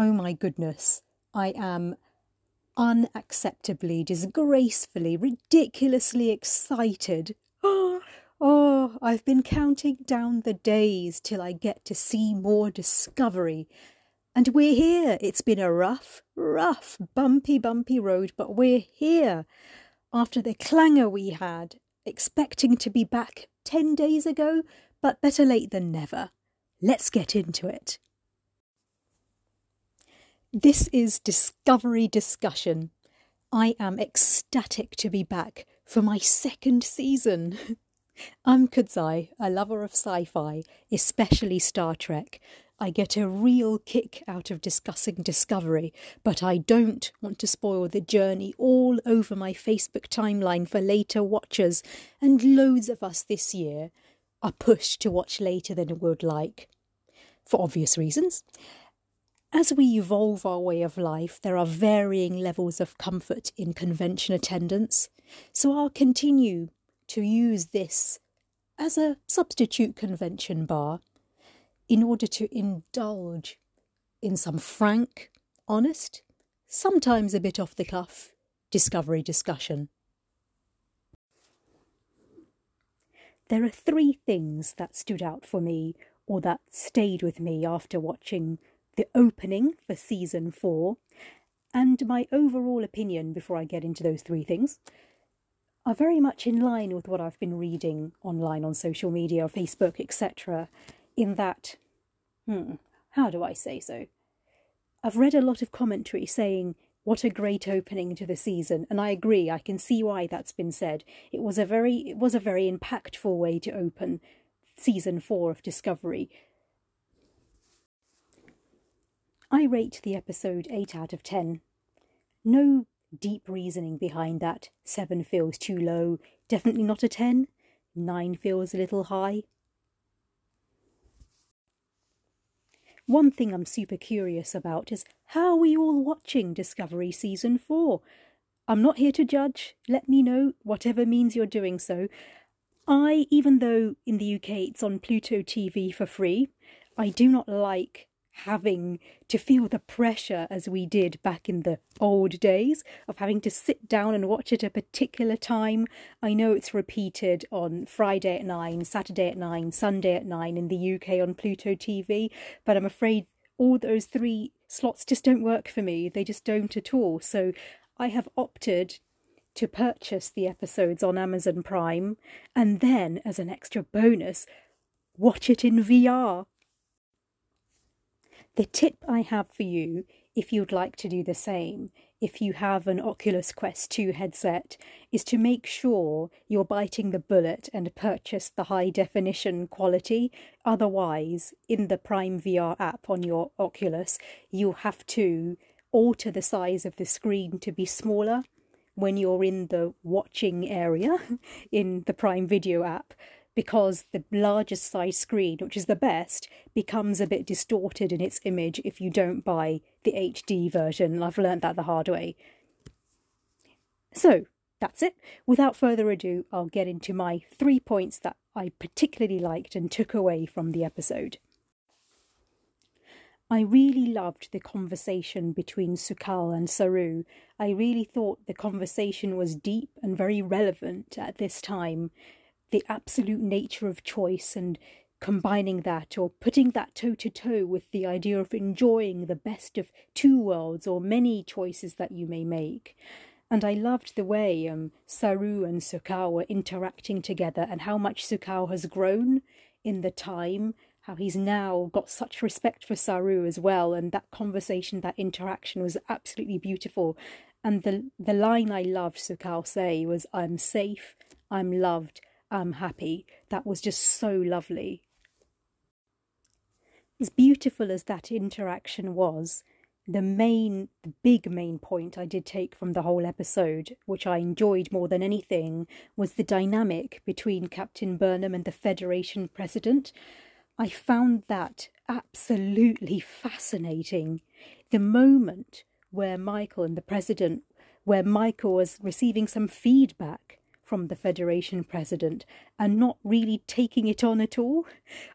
Oh my goodness, I am unacceptably, disgracefully, ridiculously excited. Oh, I've been counting down the days till I get to see more Discovery. And we're here. It's been a rough, rough, bumpy, bumpy road, but we're here. After the clangor we had, expecting to be back 10 days ago, but better late than never. Let's get into it. This is Discovery Discussion. I am ecstatic to be back for my second season. I'm Kudzai, a lover of sci fi, especially Star Trek. I get a real kick out of discussing Discovery, but I don't want to spoil the journey all over my Facebook timeline for later watchers, and loads of us this year are pushed to watch later than we would like. For obvious reasons. As we evolve our way of life, there are varying levels of comfort in convention attendance, so I'll continue to use this as a substitute convention bar in order to indulge in some frank, honest, sometimes a bit off the cuff discovery discussion. There are three things that stood out for me or that stayed with me after watching the opening for season four, and my overall opinion before I get into those three things are very much in line with what I've been reading online on social media, Facebook, etc. In that, hmm, how do I say so? I've read a lot of commentary saying what a great opening to the season, and I agree. I can see why that's been said. It was a very, it was a very impactful way to open season four of Discovery, I rate the episode 8 out of 10. No deep reasoning behind that. 7 feels too low. Definitely not a 10. 9 feels a little high. One thing I'm super curious about is how are all watching Discovery Season 4? I'm not here to judge. Let me know, whatever means you're doing so. I, even though in the UK it's on Pluto TV for free, I do not like having to feel the pressure as we did back in the old days of having to sit down and watch it at a particular time. I know it's repeated on Friday at 9, Saturday at 9, Sunday at 9 in the UK on Pluto TV, but I'm afraid all those three slots just don't work for me. They just don't at all. So I have opted to purchase the episodes on Amazon Prime and then, as an extra bonus, watch it in VR the tip I have for you, if you'd like to do the same, if you have an Oculus Quest 2 headset, is to make sure you're biting the bullet and purchase the high definition quality. Otherwise, in the Prime VR app on your Oculus, you'll have to alter the size of the screen to be smaller when you're in the watching area in the Prime Video app because the largest size screen, which is the best, becomes a bit distorted in its image if you don't buy the HD version. I've learned that the hard way. So, that's it. Without further ado, I'll get into my three points that I particularly liked and took away from the episode. I really loved the conversation between Su'Kal and Saru. I really thought the conversation was deep and very relevant at this time the absolute nature of choice and combining that or putting that toe to toe with the idea of enjoying the best of two worlds or many choices that you may make. And I loved the way um, Saru and Su'Kal were interacting together and how much Su'Kal has grown in the time, how he's now got such respect for Saru as well. And that conversation, that interaction was absolutely beautiful. And the, the line I loved Su'Kal say was, I'm safe, I'm loved, I'm happy. That was just so lovely. As beautiful as that interaction was, the main, the big main point I did take from the whole episode, which I enjoyed more than anything, was the dynamic between Captain Burnham and the Federation president. I found that absolutely fascinating. The moment where Michael and the president, where Michael was receiving some feedback from the Federation president and not really taking it on at all.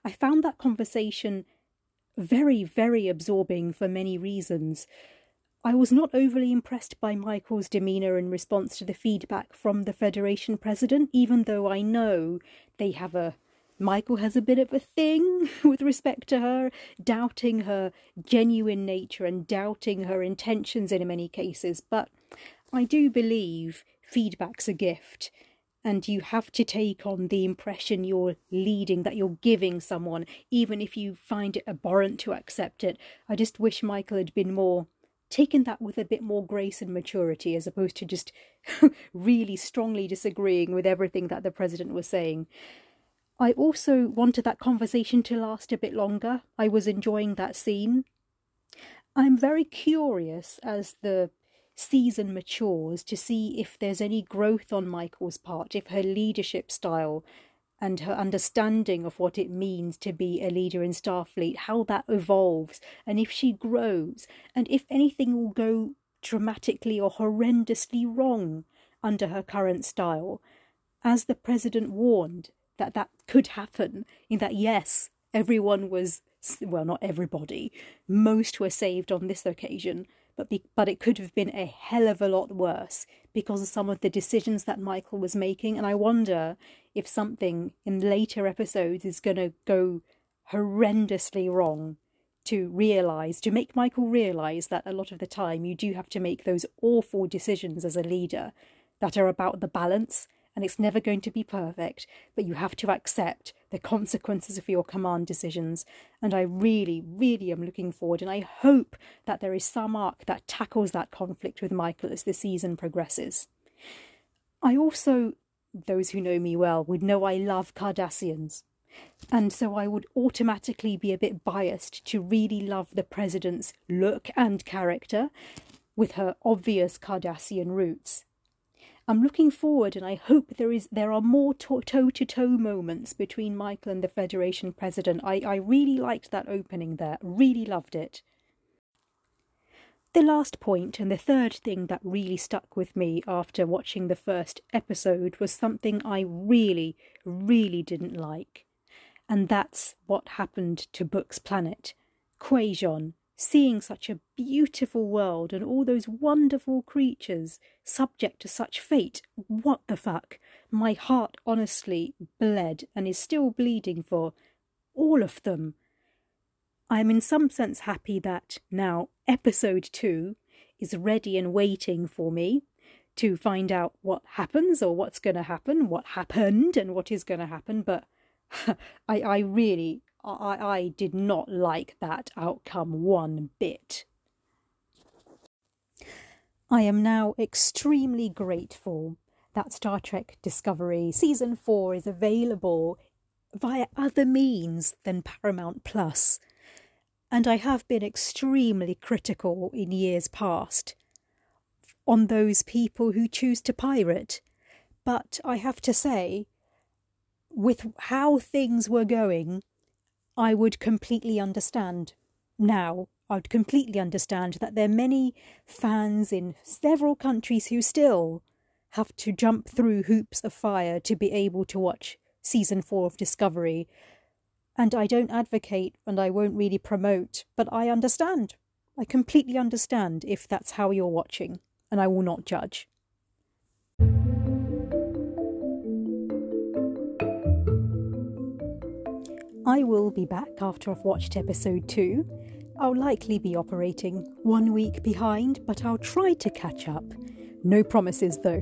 I found that conversation very, very absorbing for many reasons. I was not overly impressed by Michael's demeanour in response to the feedback from the Federation president, even though I know they have a. Michael has a bit of a thing with respect to her, doubting her genuine nature and doubting her intentions in many cases. But I do believe feedback's a gift and you have to take on the impression you're leading, that you're giving someone, even if you find it abhorrent to accept it. I just wish Michael had been more taken that with a bit more grace and maturity as opposed to just really strongly disagreeing with everything that the president was saying. I also wanted that conversation to last a bit longer. I was enjoying that scene. I'm very curious as the season matures to see if there's any growth on Michael's part, if her leadership style and her understanding of what it means to be a leader in Starfleet, how that evolves, and if she grows, and if anything will go dramatically or horrendously wrong under her current style. As the president warned that that could happen, in that, yes, everyone was, well, not everybody, most were saved on this occasion, but be, but it could have been a hell of a lot worse because of some of the decisions that Michael was making. And I wonder if something in later episodes is going to go horrendously wrong to realize, to make Michael realize that a lot of the time you do have to make those awful decisions as a leader that are about the balance and it's never going to be perfect, but you have to accept the consequences of your command decisions. And I really, really am looking forward, and I hope that there is some arc that tackles that conflict with Michael as the season progresses. I also, those who know me well, would know I love Cardassians. And so I would automatically be a bit biased to really love the president's look and character with her obvious Cardassian roots. I'm looking forward, and I hope there is there are more toe to toe moments between Michael and the Federation president. I, I really liked that opening there, really loved it. The last point and the third thing that really stuck with me after watching the first episode was something I really, really didn't like. And that's what happened to Book's planet. Kwejian, seeing such a beautiful world and all those wonderful creatures subject to such fate. What the fuck? My heart honestly bled and is still bleeding for all of them. I am in some sense happy that now episode two is ready and waiting for me to find out what happens or what's going to happen, what happened and what is going to happen. But I, I really, I, I did not like that outcome one bit. I am now extremely grateful that Star Trek Discovery Season 4 is available via other means than Paramount Plus. And I have been extremely critical in years past on those people who choose to pirate. But I have to say, with how things were going, I would completely understand now. I would completely understand that there are many fans in several countries who still have to jump through hoops of fire to be able to watch season four of Discovery. And I don't advocate and I won't really promote, but I understand. I completely understand if that's how you're watching, and I will not judge. I will be back after I've watched episode 2. I'll likely be operating one week behind, but I'll try to catch up. No promises though.